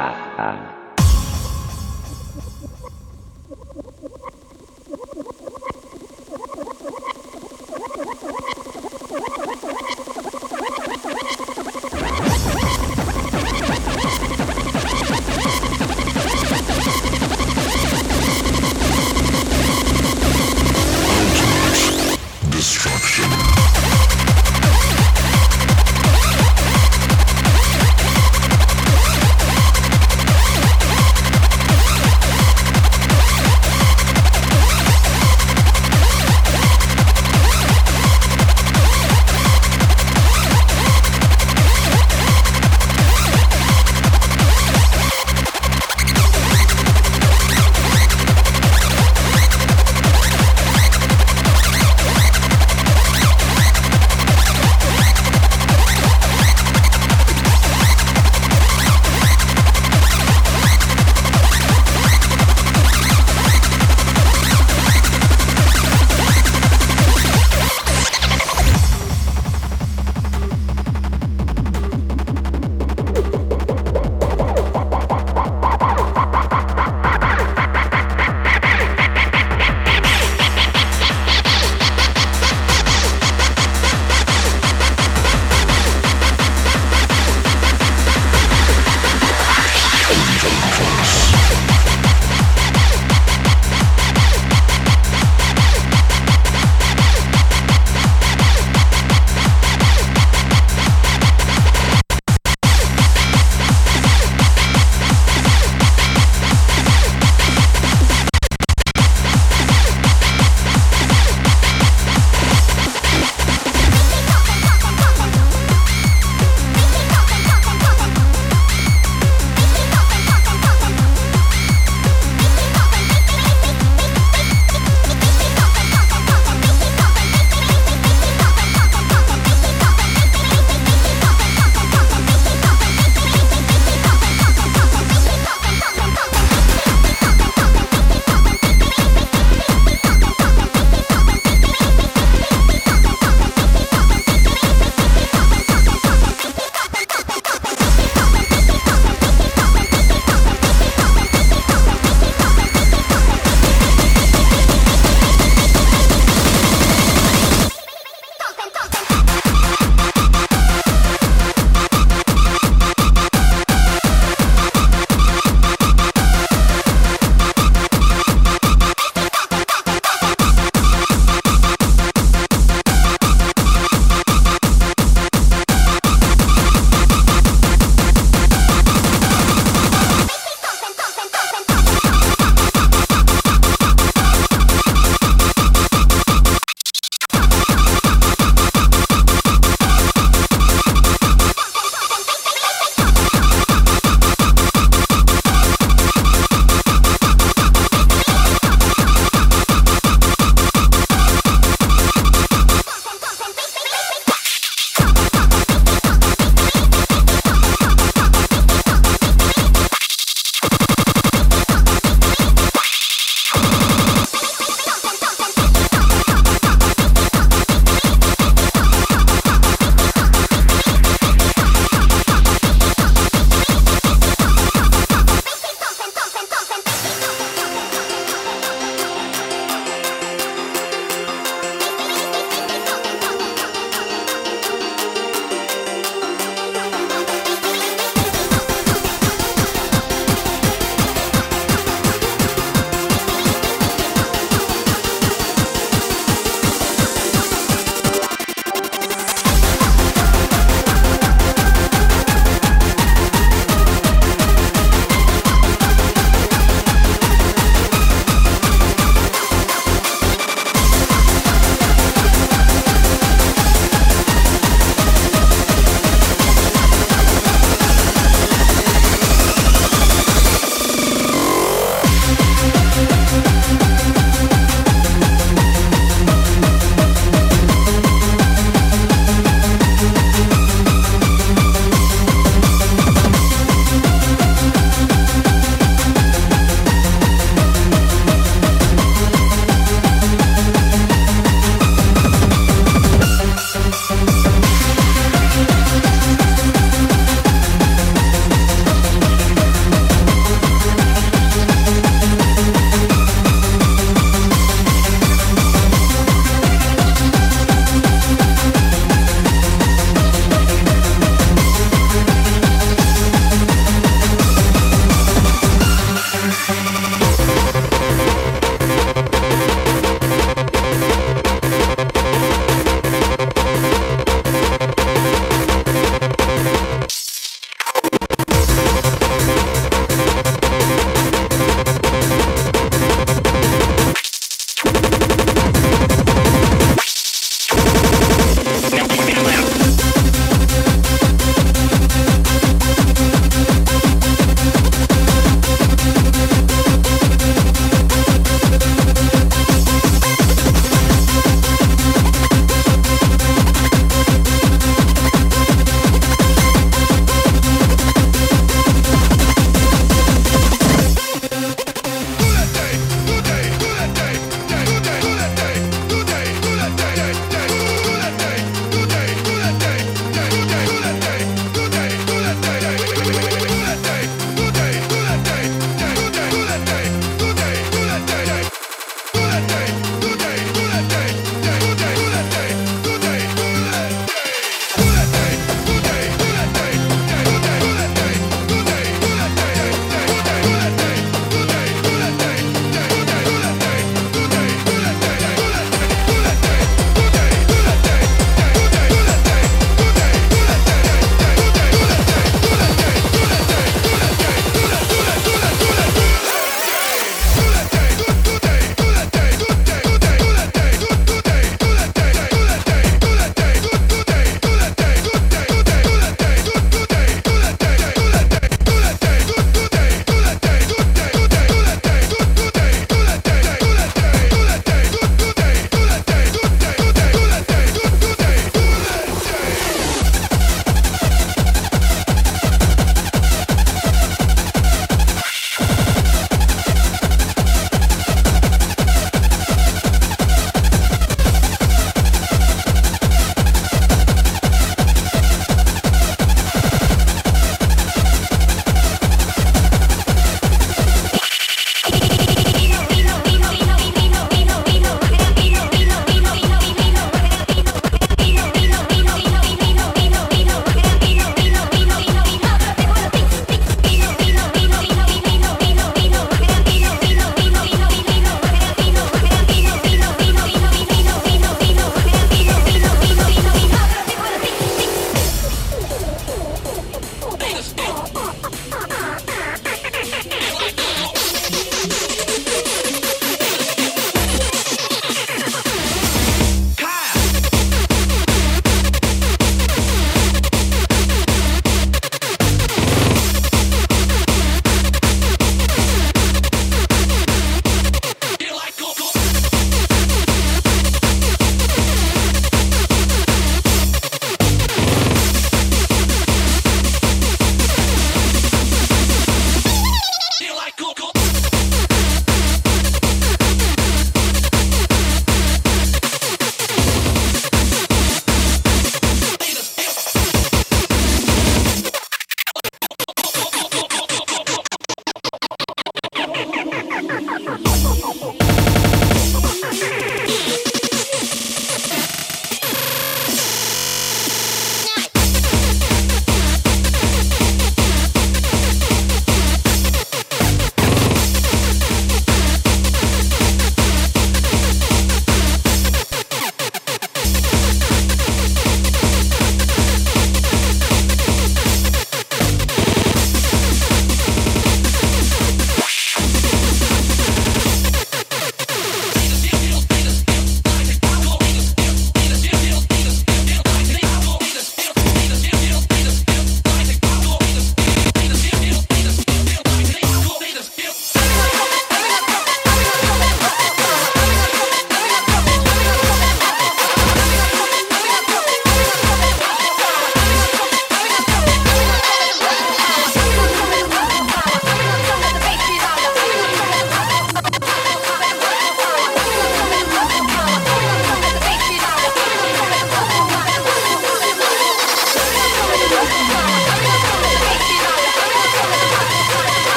Dadah.